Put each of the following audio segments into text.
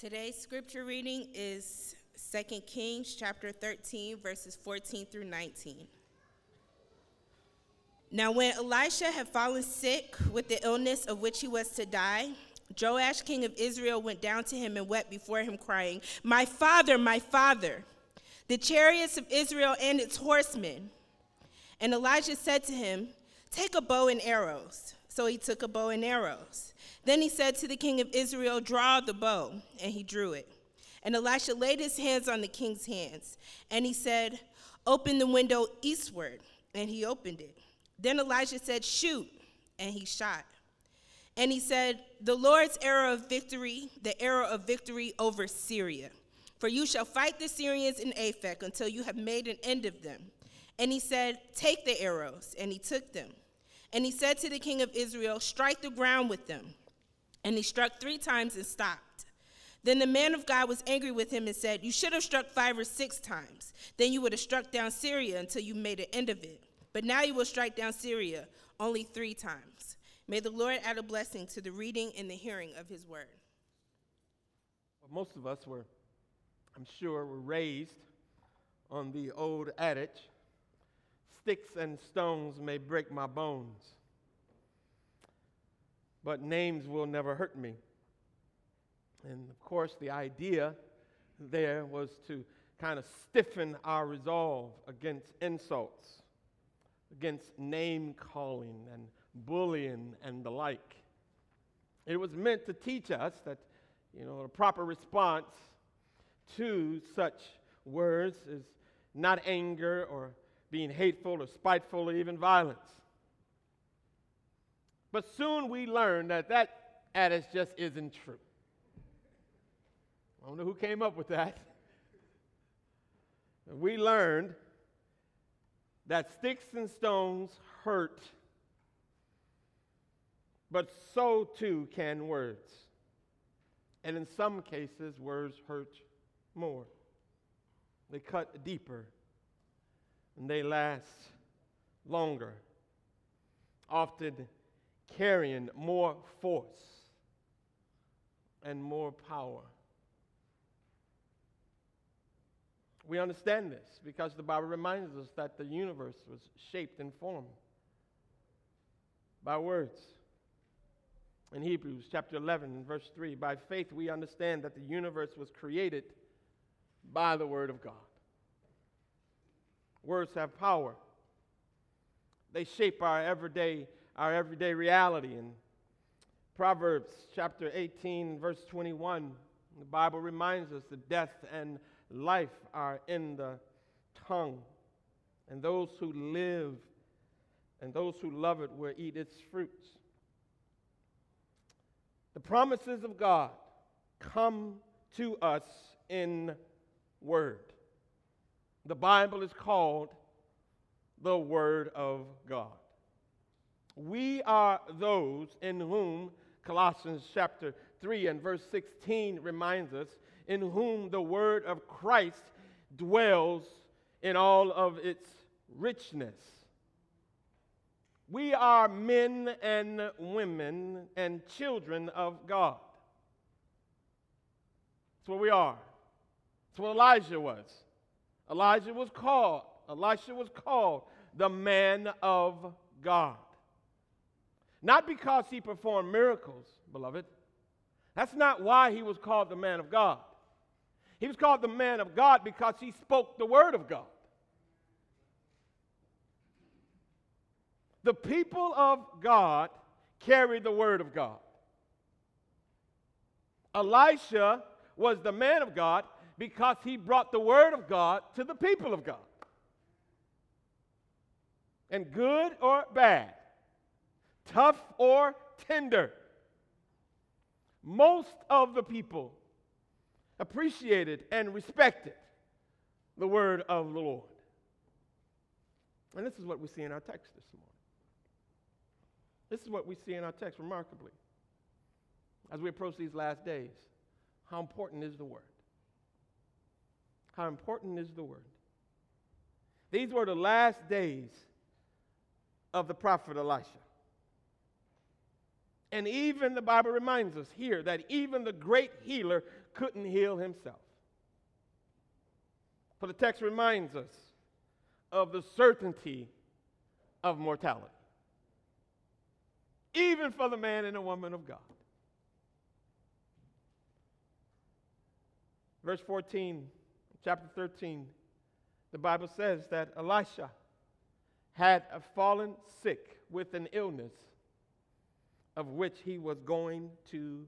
Today's scripture reading is 2 Kings chapter 13, verses 14 through 19. Now, when Elisha had fallen sick with the illness of which he was to die, Joash, king of Israel, went down to him and wept before him, crying, My father, my father, the chariots of Israel and its horsemen. And Elijah said to him, Take a bow and arrows. So he took a bow and arrows. Then he said to the king of Israel, Draw the bow. And he drew it. And Elisha laid his hands on the king's hands. And he said, Open the window eastward. And he opened it. Then Elijah said, Shoot. And he shot. And he said, The Lord's arrow of victory, the arrow of victory over Syria. For you shall fight the Syrians in Aphek until you have made an end of them. And he said, Take the arrows. And he took them. And he said to the king of Israel, Strike the ground with them. And he struck three times and stopped. Then the man of God was angry with him and said, You should have struck five or six times. Then you would have struck down Syria until you made an end of it. But now you will strike down Syria only three times. May the Lord add a blessing to the reading and the hearing of his word. Well, most of us were, I'm sure, were raised on the old adage sticks and stones may break my bones, but names will never hurt me. And of course, the idea there was to kind of stiffen our resolve against insults, against name calling and bullying and the like. It was meant to teach us that, you know, a proper response to such words is not anger or being hateful or spiteful or even violence. But soon we learned that that adage just isn't true. I don't know who came up with that. We learned that sticks and stones hurt but so too can words. And in some cases, words hurt more. They cut deeper and they last longer, often carrying more force and more power. We understand this because the Bible reminds us that the universe was shaped and formed by words in Hebrews chapter 11, verse 3. By faith, we understand that the universe was created by the Word of God. Words have power. They shape our everyday, our everyday reality. In Proverbs chapter 18, verse 21, the Bible reminds us that death and life are in the tongue, and those who live and those who love it will eat its fruits. The promises of God come to us in word. The Bible is called the Word of God. We are those in whom, Colossians chapter 3 and verse 16 reminds us, in whom the Word of Christ dwells in all of its richness. We are men and women and children of God. That's what we are. That's what Elijah was. Elijah was called, Elisha was called the man of God. Not because he performed miracles, beloved. That's not why he was called the man of God. He was called the man of God because he spoke the word of God. The people of God carried the word of God. Elisha was the man of God because he brought the word of God to the people of God. And good or bad, tough or tender, most of the people appreciated and respected the word of the Lord. And this is what we see in our text this morning. This is what we see in our text remarkably. As we approach these last days, how important is the Word? How important is the Word? These were the last days of the prophet Elisha. And even the Bible reminds us here that even the great healer couldn't heal himself. For the text reminds us of the certainty of mortality, even for the man and the woman of God. Verse 14, chapter 13, the Bible says that Elisha had fallen sick with an illness of which he was going to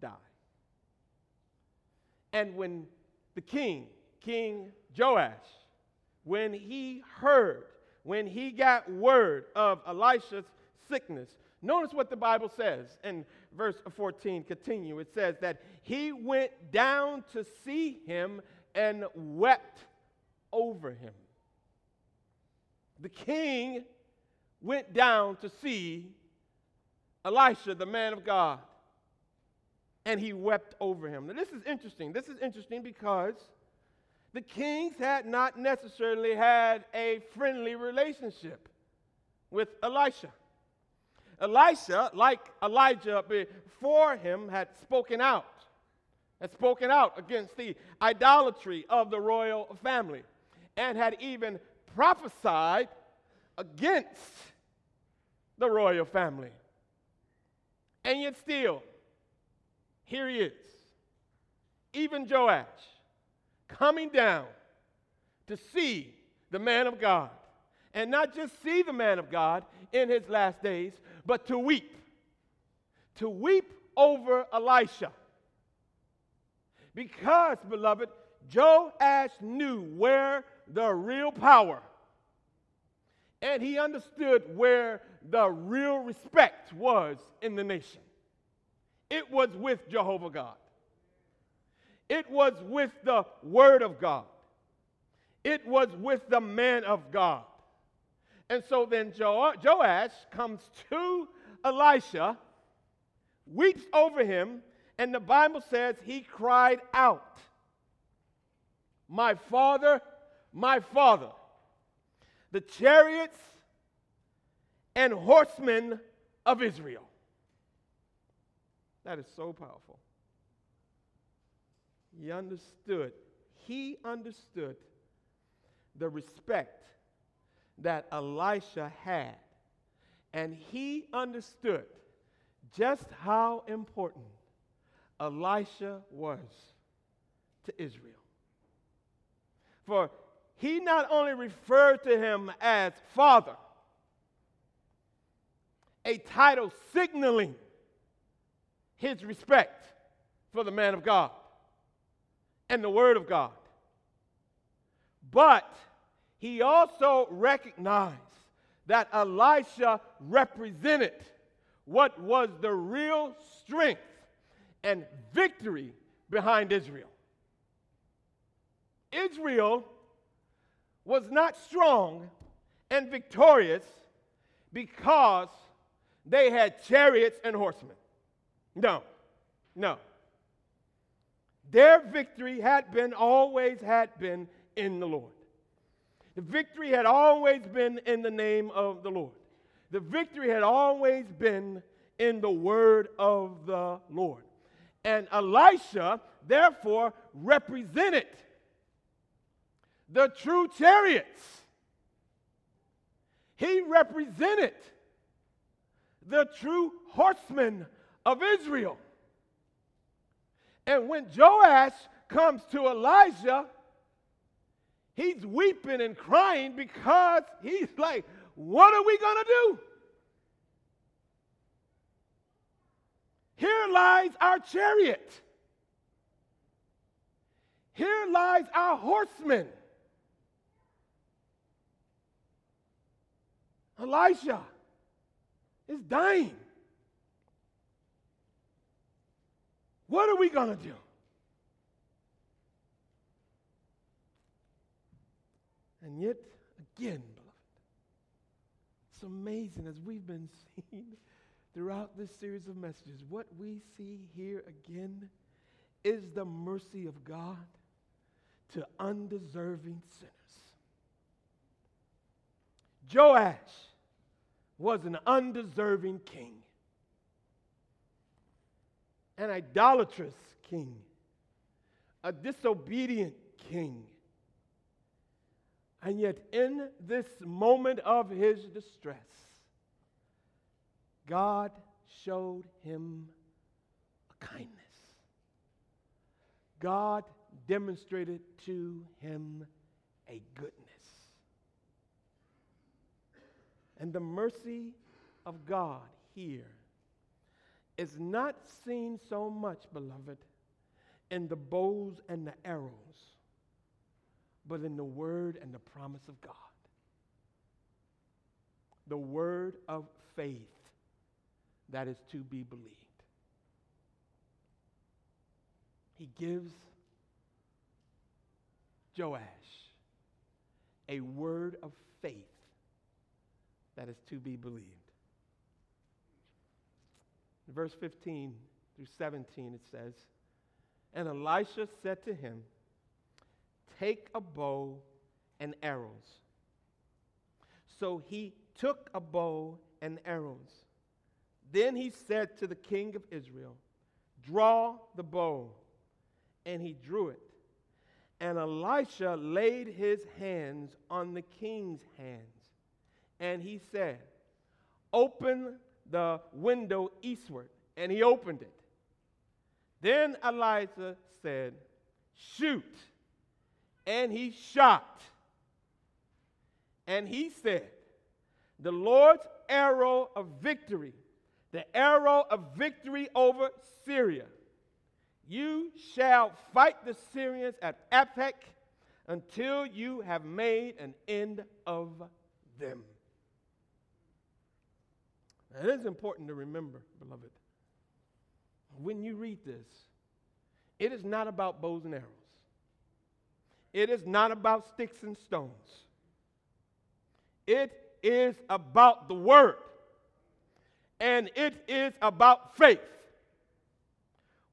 die. And when the king, King Joash, when he heard, when he got word of Elisha's sickness, notice what the Bible says in verse 14. Continue. It says that he went down to see him and wept over him. The king went down to see Elisha, the man of God, and he wept over him. Now, this is interesting. This is interesting because the kings had not necessarily had a friendly relationship with Elisha. Elisha, like Elijah before him, had spoken out, had spoken out against the idolatry of the royal family, and had even prophesied against the royal family. And yet, still, here he is, even Joash, coming down to see the man of God. And not just see the man of God in his last days, but to weep. To weep over Elisha. Because, beloved, Joash knew where the real power and he understood where the real respect was in the nation. It was with Jehovah God, it was with the Word of God, it was with the man of God. And so then jo- Joash comes to Elisha, weeps over him, and the Bible says he cried out, My father, my father the chariots and horsemen of Israel. That is so powerful. He understood, he understood the respect that Elisha had. And he understood just how important Elisha was to Israel. For he not only referred to him as father, a title signaling his respect for the man of God and the word of God, but he also recognized that Elisha represented what was the real strength and victory behind Israel. Israel was not strong and victorious because they had chariots and horsemen. No, no. Their victory had been, always had been in the Lord. The victory had always been in the name of the Lord. The victory had always been in the word of the Lord. And Elisha, therefore, represented the true chariots. He represented the true horsemen of Israel. And when Joash comes to Elijah, he's weeping and crying because he's like, What are we going to do? Here lies our chariot. Here lies our horseman. Elisha is dying. What are we going to do? And yet, again, beloved, it's amazing as we've been seeing throughout this series of messages, what we see here again is the mercy of God to undeserving sinners. Joash was an undeserving king. an idolatrous king, a disobedient king. And yet, in this moment of his distress, God showed him a kindness. God demonstrated to him a goodness. And the mercy of God here is not seen so much, beloved, in the bows and the arrows, but in the word and the promise of God. The word of faith that is to be believed. He gives Joash a word of faith that is to be believed. In verse 15 through 17, it says, And Elisha said to him, Take a bow and arrows. So he took a bow and arrows. Then he said to the king of Israel, Draw the bow. And he drew it. And Elisha laid his hands on the king's hands. And he said, Open the window eastward. And he opened it. Then Elisha said, Shoot. And he shot. And he said, The Lord's arrow of victory, the arrow of victory over Syria. You shall fight the Syrians at Aphek until you have made an end of them. It is important to remember, beloved, when you read this, it is not about bows and arrows. It is not about sticks and stones. It is about the Word. And it is about faith.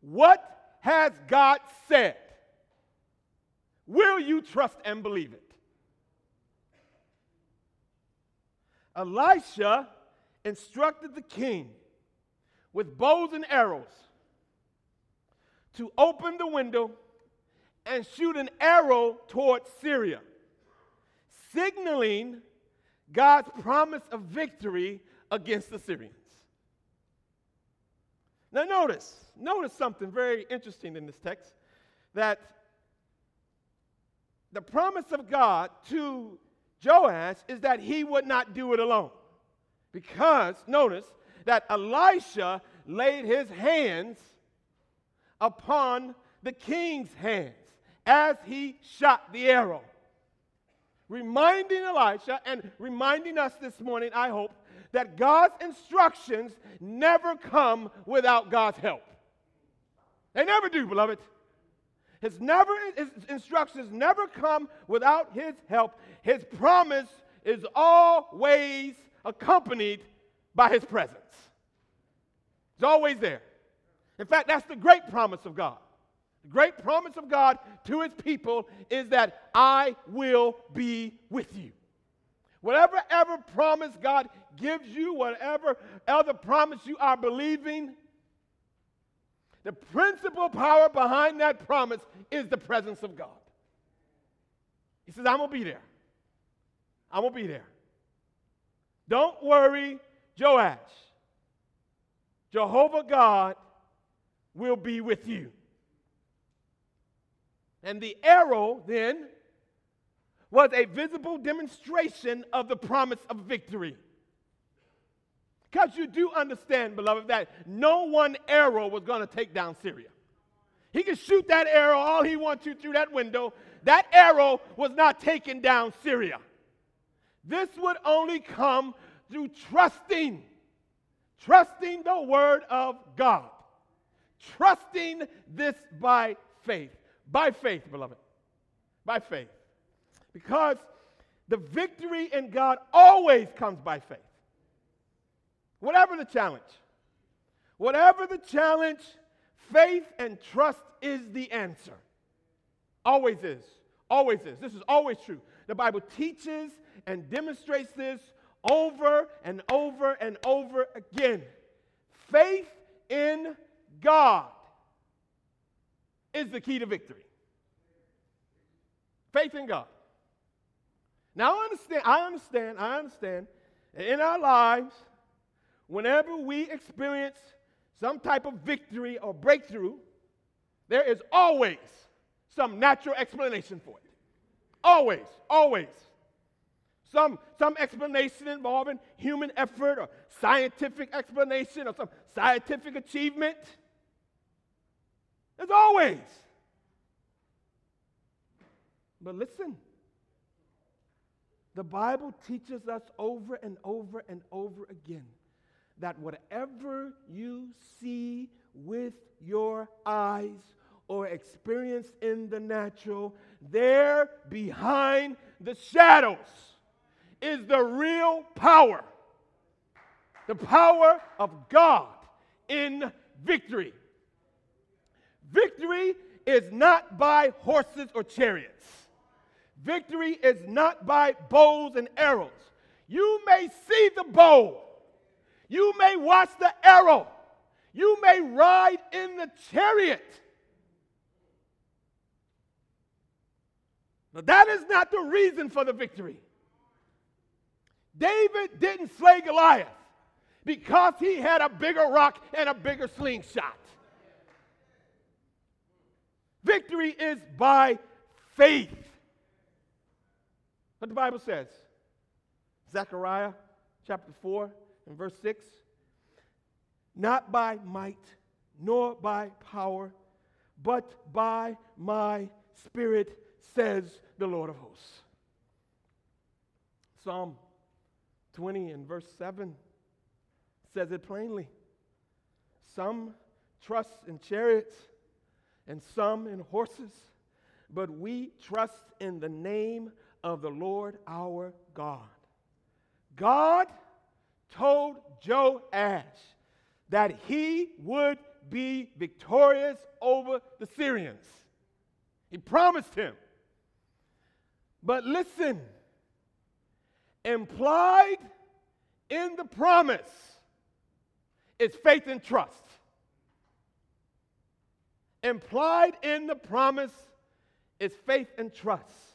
What has God said? Will you trust and believe it? Elisha instructed the king with bows and arrows to open the window and shoot an arrow towards Syria, signaling God's promise of victory against the Syrians. Now, notice, notice something very interesting in this text that the promise of God to Joash is that he would not do it alone. Because, notice, that Elisha laid his hands upon the king's hands as he shot the arrow. Reminding Elisha and reminding us this morning, I hope, that God's instructions never come without God's help. They never do, beloved. His, never, his instructions never come without his help. His promise is always accompanied by his presence. It's always there. In fact, that's the great promise of God. The great promise of God to his people is that I will be with you. Whatever ever promise God gives you, whatever other promise you are believing, the principal power behind that promise is the presence of God. He says, I'm going to be there. I'm going to be there. Don't worry, Joash. Jehovah God will be with you. And the arrow then was a visible demonstration of the promise of victory. Because you do understand, beloved, that no one arrow was going to take down Syria. He could shoot that arrow all he wants to through that window. That arrow was not taking down Syria. This would only come through trusting, trusting the word of God, trusting this by faith. By faith, beloved. By faith. Because the victory in God always comes by faith. Whatever the challenge, whatever the challenge, faith and trust is the answer. Always is. Always is. This is always true. The Bible teaches and demonstrates this over and over and over again. Faith in God is the key to victory. Faith in God. Now I understand, I understand, I understand. In our lives, whenever we experience some type of victory or breakthrough, there is always some natural explanation for it. Always, always. Some, some explanation involving human effort or scientific explanation or some scientific achievement. There's always. But listen, the Bible teaches us over and over and over again that whatever you see with your eyes or experience in the natural, there behind the shadows is the real power. The power of God in victory. Victory is not by horses or chariots. Victory is not by bows and arrows. You may see the bow, you may watch the arrow, you may ride in the chariot. But that is not the reason for the victory. David didn't slay Goliath because he had a bigger rock and a bigger slingshot. Victory is by faith. What the Bible says. Zechariah chapter 4 and verse 6. Not by might nor by power, but by my spirit, says the Lord of hosts. Psalm 20 and verse 7 says it plainly. Some trust in chariots and some in horses, but we trust in the name of the Lord our God. God told Joash that he would be victorious over the Syrians. He promised him. But listen, implied in the promise is faith and trust. Implied in the promise is faith and trust.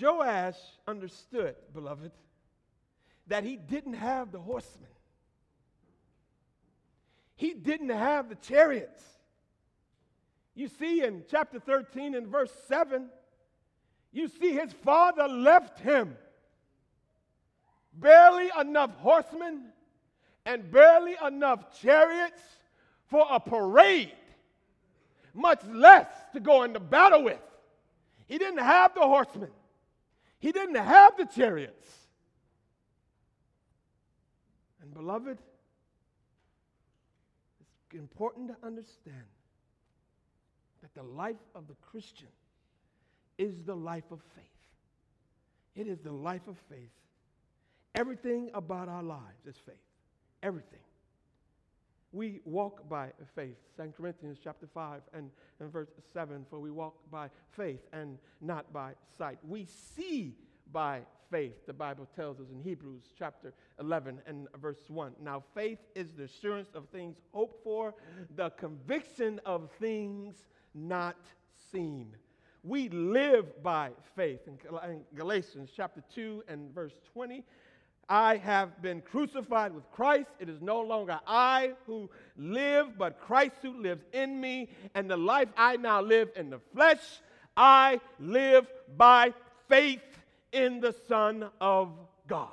Joash understood, beloved, that he didn't have the horsemen. He didn't have the chariots. You see in chapter 13 and verse 7, you see his father left him barely enough horsemen and barely enough chariots for a parade, much less to go into battle with. He didn't have the horsemen. He didn't have the chariots. And, beloved, it's important to understand that the life of the Christian is the life of faith. It is the life of faith. Everything about our lives is faith. Everything. We walk by faith. 2 Corinthians chapter 5 and, and verse 7, for we walk by faith and not by sight. We see by faith, the Bible tells us in Hebrews chapter 11 and verse 1. Now, faith is the assurance of things hoped for, the conviction of things not seen. We live by faith. In Galatians chapter 2 and verse 20, I have been crucified with Christ. It is no longer I who live, but Christ who lives in me. And the life I now live in the flesh, I live by faith in the Son of God.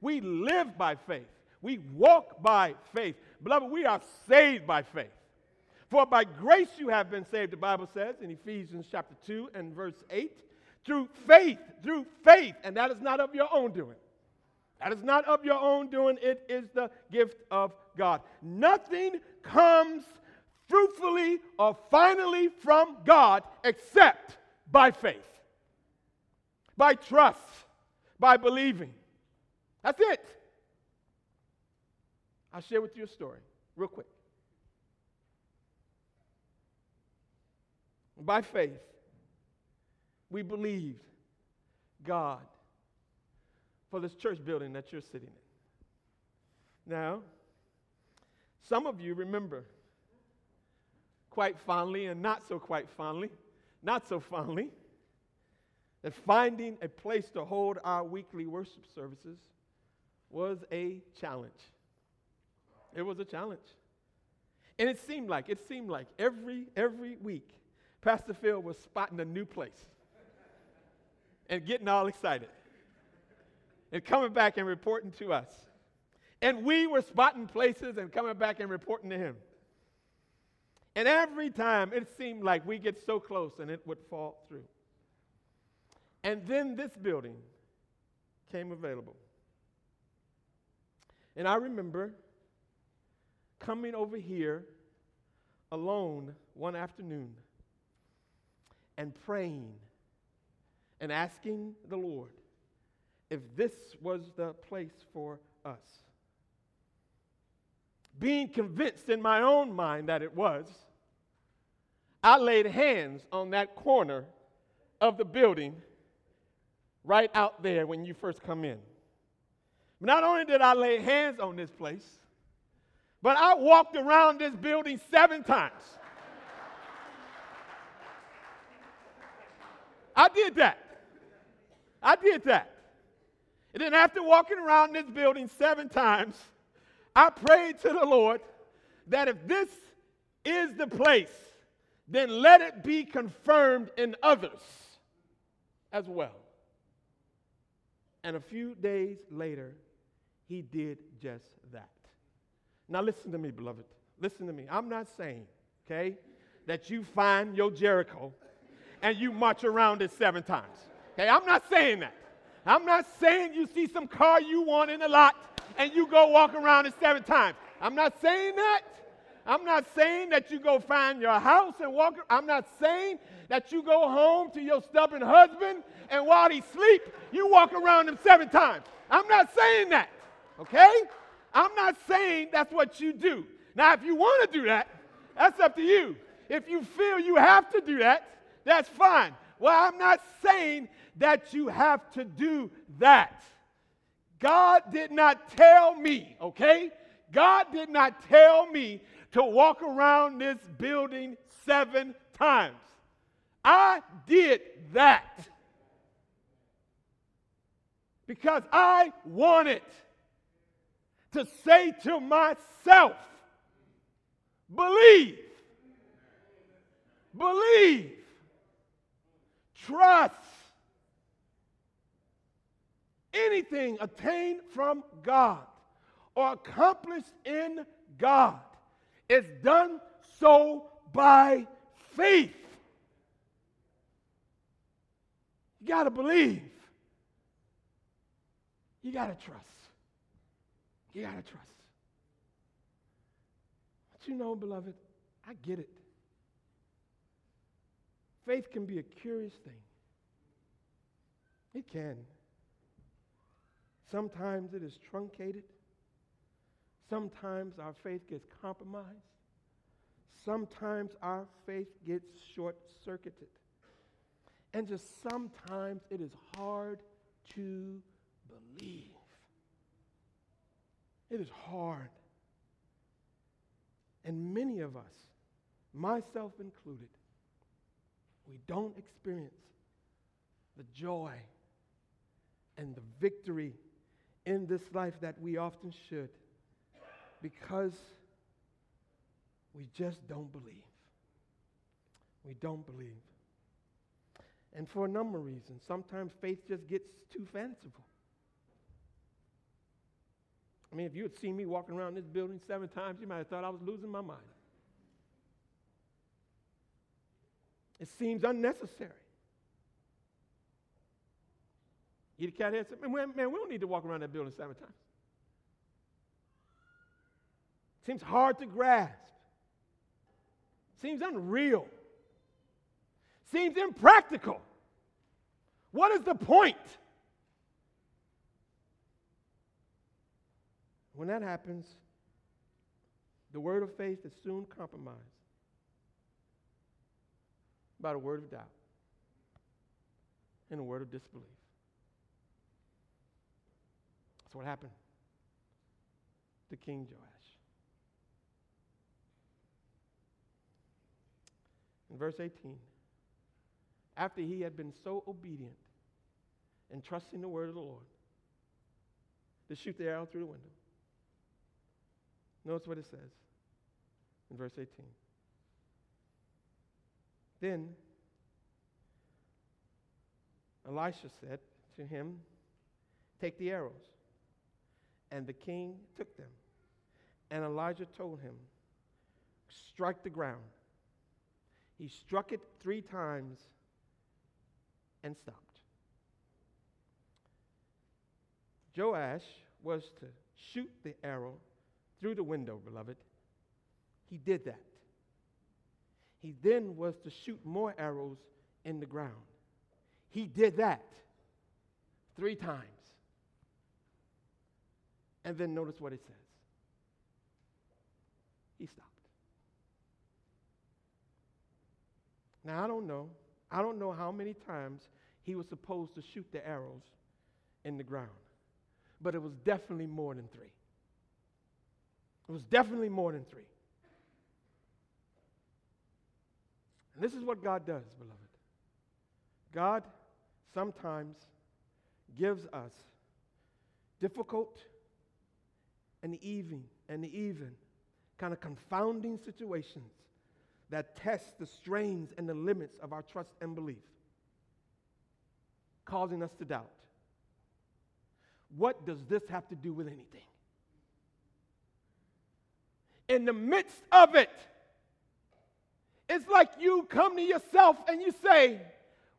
We live by faith. We walk by faith. Beloved, we are saved by faith. For by grace you have been saved, the Bible says in Ephesians chapter 2 and verse 8, through faith, through faith, and that is not of your own doing. That is not of your own doing, it is the gift of God. Nothing comes fruitfully or finally from God except by faith, by trust, by believing. That's it. I'll share with you a story real quick. By faith, we believed God for this church building that you're sitting in. Now, some of you remember quite fondly and not so quite fondly, not so fondly, that finding a place to hold our weekly worship services was a challenge. It was a challenge. And it seemed like, it seemed like every, every week, Pastor Phil was spotting a new place and getting all excited and coming back and reporting to us. And we were spotting places and coming back and reporting to him. And every time it seemed like we get so close and it would fall through. And then this building came available. And I remember coming over here alone one afternoon and praying and asking the Lord if this was the place for us. Being convinced in my own mind that it was, I laid hands on that corner of the building right out there when you first come in. Not only did I lay hands on this place, but I walked around this building seven times. I did that. I did that. And then after walking around this building seven times, I prayed to the Lord that if this is the place, then let it be confirmed in others as well. And a few days later, he did just that. Now, listen to me, beloved. Listen to me. I'm not saying, okay, that you find your Jericho and you march around it seven times. Okay, I'm not saying that. I'm not saying you see some car you want in the lot and you go walk around it seven times. I'm not saying that. I'm not saying that you go find your house and walk. I'm not saying that you go home to your stubborn husband and while he sleep, you walk around him seven times. I'm not saying that. Okay? I'm not saying that's what you do. Now, if you want to do that, that's up to you. If you feel you have to do that, that's fine. Well, I'm not saying that you have to do that. God did not tell me, okay? God did not tell me to walk around this building seven times. I did that because I wanted to say to myself, believe, believe, trust. Anything attained from God or accomplished in God is done so by faith. You got to believe. You got to trust. You got to trust. But you know, beloved, I get it. Faith can be a curious thing. It can. Sometimes it is truncated. Sometimes our faith gets compromised. Sometimes our faith gets short circuited. And just sometimes it is hard to believe. It is hard. And many of us, myself included, we don't experience the joy and the victory in this life that we often should because we just don't believe. We don't believe. And for a number of reasons. Sometimes faith just gets too fanciful. I mean, if you had seen me walking around this building seven times, you might have thought I was losing my mind. It seems unnecessary. You the cat head said, man, man, we don't need to walk around that building seven times. Seems hard to grasp. Seems unreal. Seems impractical. What is the point? When that happens, the word of faith is soon compromised by a word of doubt and a word of disbelief. That's what happened. to King Joash. In verse 18, after he had been so obedient and trusting the word of the Lord to shoot the arrow through the window, notice what it says in verse 18. Then Elisha said to him, Take the arrows. And the king took them. And Elijah told him, Strike the ground. He struck it three times and stopped. Joash was to shoot the arrow through the window, beloved. He did that. He then was to shoot more arrows in the ground. He did that three times. And then notice what it says. He stopped. Now, I don't know. I don't know how many times he was supposed to shoot the arrows in the ground, but it was definitely more than three. It was definitely more than three. And this is what God does, beloved. God sometimes gives us difficult and the even and the even kind of confounding situations that test the strains and the limits of our trust and belief, causing us to doubt. What does this have to do with anything? In the midst of it, it's like you come to yourself and you say,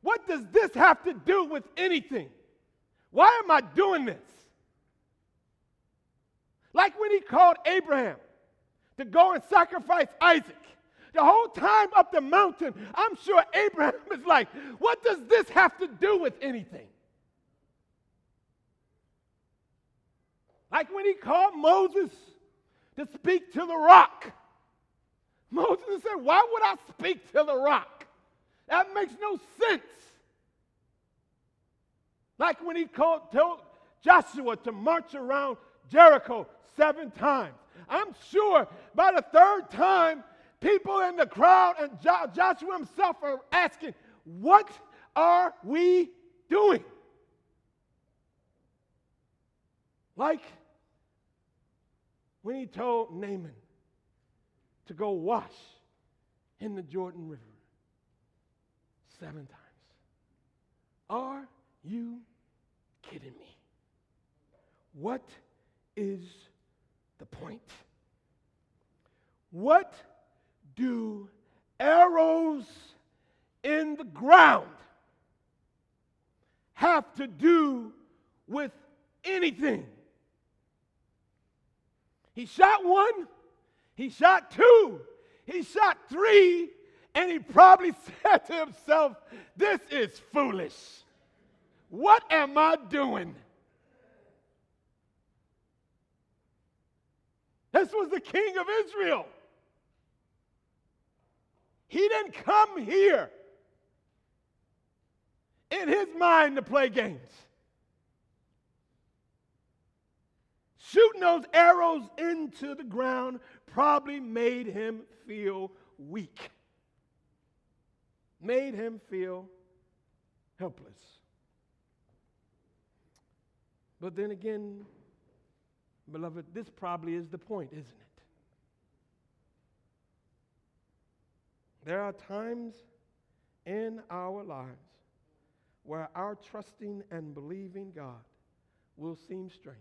What does this have to do with anything? Why am I doing this? Like when he called Abraham to go and sacrifice Isaac. The whole time up the mountain, I'm sure Abraham is like, What does this have to do with anything? Like when he called Moses to speak to the rock. Moses said, Why would I speak to the rock? That makes no sense. Like when he called, told Joshua to march around Jericho seven times. I'm sure by the third time, people in the crowd and jo- Joshua himself are asking, What are we doing? Like when he told Naaman to go wash in the Jordan River seven times. Are you kidding me? What is the point? What do arrows in the ground have to do with anything? He shot one, he shot two, he shot three, and he probably said to himself, This is foolish. What am I doing? This was the king of Israel. He didn't come here in his mind to play games. Shooting those arrows into the ground probably made him feel weak, made him feel helpless. But then again, beloved, this probably is the point, isn't it? There are times in our lives where our trusting and believing God will seem strange,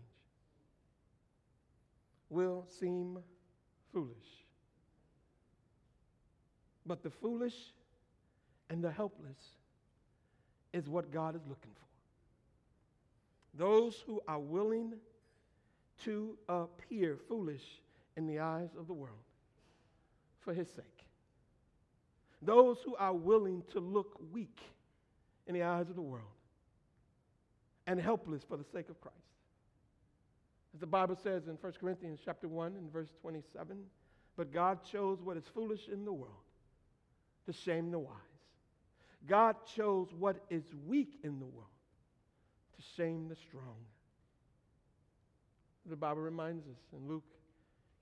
will seem foolish. But the foolish and the helpless is what God is looking for. Those who are willing to appear foolish in the eyes of the world for his sake. Those who are willing to look weak in the eyes of the world and helpless for the sake of Christ. As the Bible says in 1 Corinthians chapter 1 and verse 27, but God chose what is foolish in the world to shame the wise. God chose what is weak in the world to shame the strong. The Bible reminds us in Luke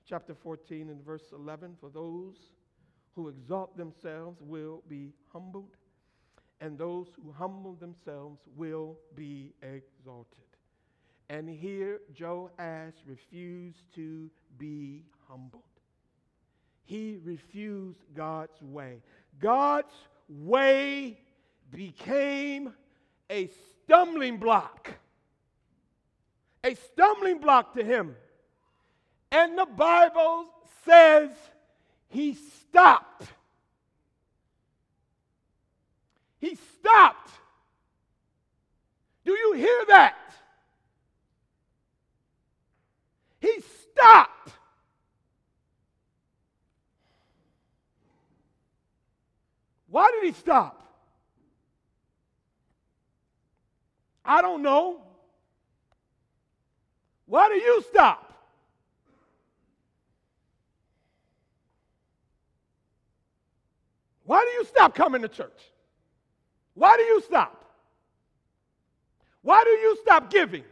chapter 14 and verse 11 For those who exalt themselves will be humbled, and those who humble themselves will be exalted. And here Joash refused to be humbled. He refused God's way. God's way became a stumbling block. A stumbling block to him. And the Bible says he stopped. He stopped. Do you hear that? He stopped. Why did he stop? I don't know. Why do you stop? Why do you stop coming to church? Why do you stop? Why do you stop giving?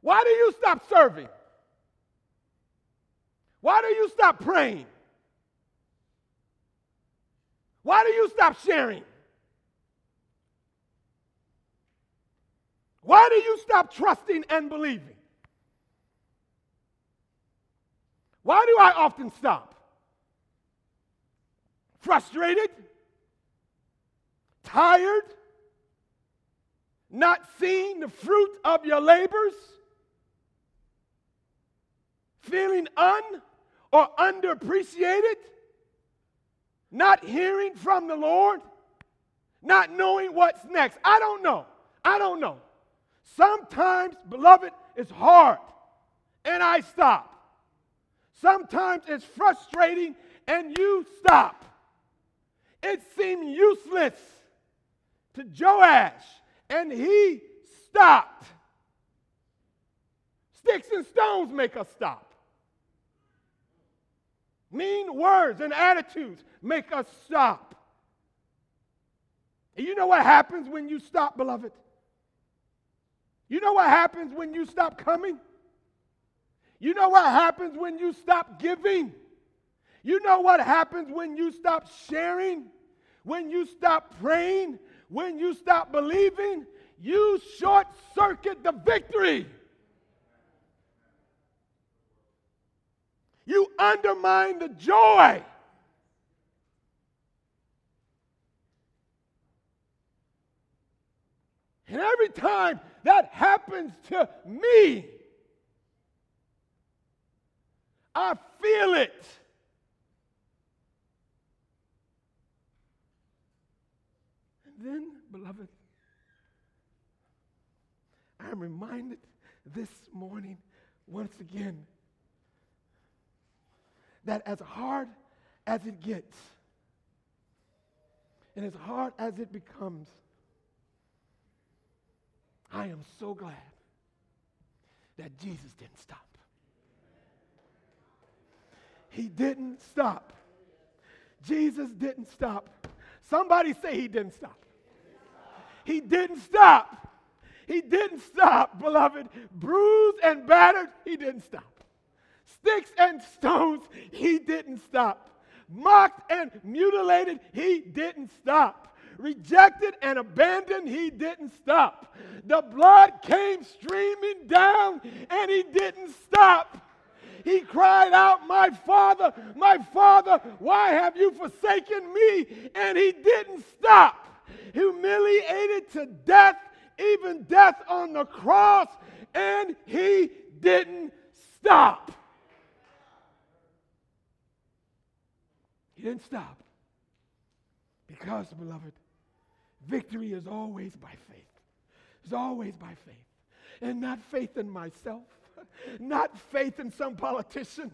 Why do you stop serving? Why do you stop praying? Why do you stop sharing? Why do you stop trusting and believing? Why do I often stop? Frustrated? Tired? Not seeing the fruit of your labors? Feeling un or underappreciated? Not hearing from the Lord? Not knowing what's next? I don't know. I don't know. Sometimes, beloved, it's hard and I stop. Sometimes it's frustrating and you stop. It seemed useless to Joash and he stopped. Sticks and stones make us stop. Mean words and attitudes make us stop. And you know what happens when you stop, beloved? You know what happens when you stop coming? You know what happens when you stop giving? You know what happens when you stop sharing? When you stop praying? When you stop believing? You short circuit the victory. You undermine the joy. And every time that happens to me, I feel it. And then, beloved, I'm reminded this morning once again that as hard as it gets, and as hard as it becomes, I am so glad that Jesus didn't stop. He didn't stop. Jesus didn't stop. Somebody say he didn't stop. He didn't stop. He didn't stop, beloved. Bruised and battered, he didn't stop. Sticks and stones, he didn't stop. Mocked and mutilated, he didn't stop rejected and abandoned, he didn't stop. The blood came streaming down and he didn't stop. He cried out, My Father, my Father, why have you forsaken me? And he didn't stop. Humiliated to death, even death on the cross, and he didn't stop. He didn't stop. Because, beloved, Victory is always by faith. It's always by faith. And not faith in myself, not faith in some politician,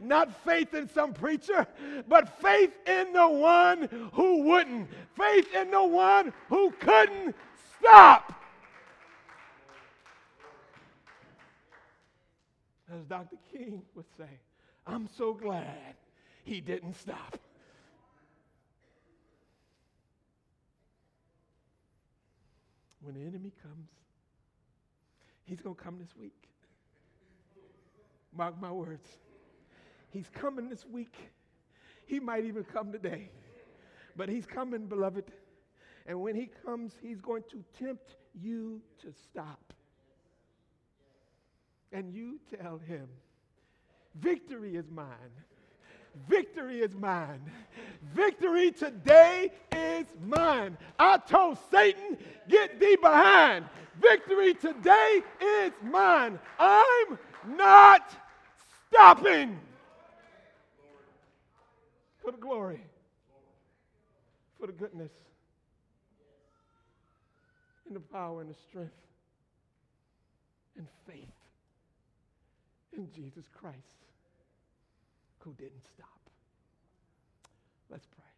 not faith in some preacher, but faith in the one who wouldn't, faith in the one who couldn't stop. As Dr. King would say, I'm so glad he didn't stop. When the enemy comes, he's going to come this week. Mark my words. He's coming this week. He might even come today. But he's coming, beloved. And when he comes, he's going to tempt you to stop. And you tell him, Victory is mine. Victory is mine. Victory today is mine. I told Satan, Get thee behind. Victory today is mine. I'm not stopping. For the glory, for the goodness, and the power and the strength and faith in Jesus Christ who didn't stop. Let's pray.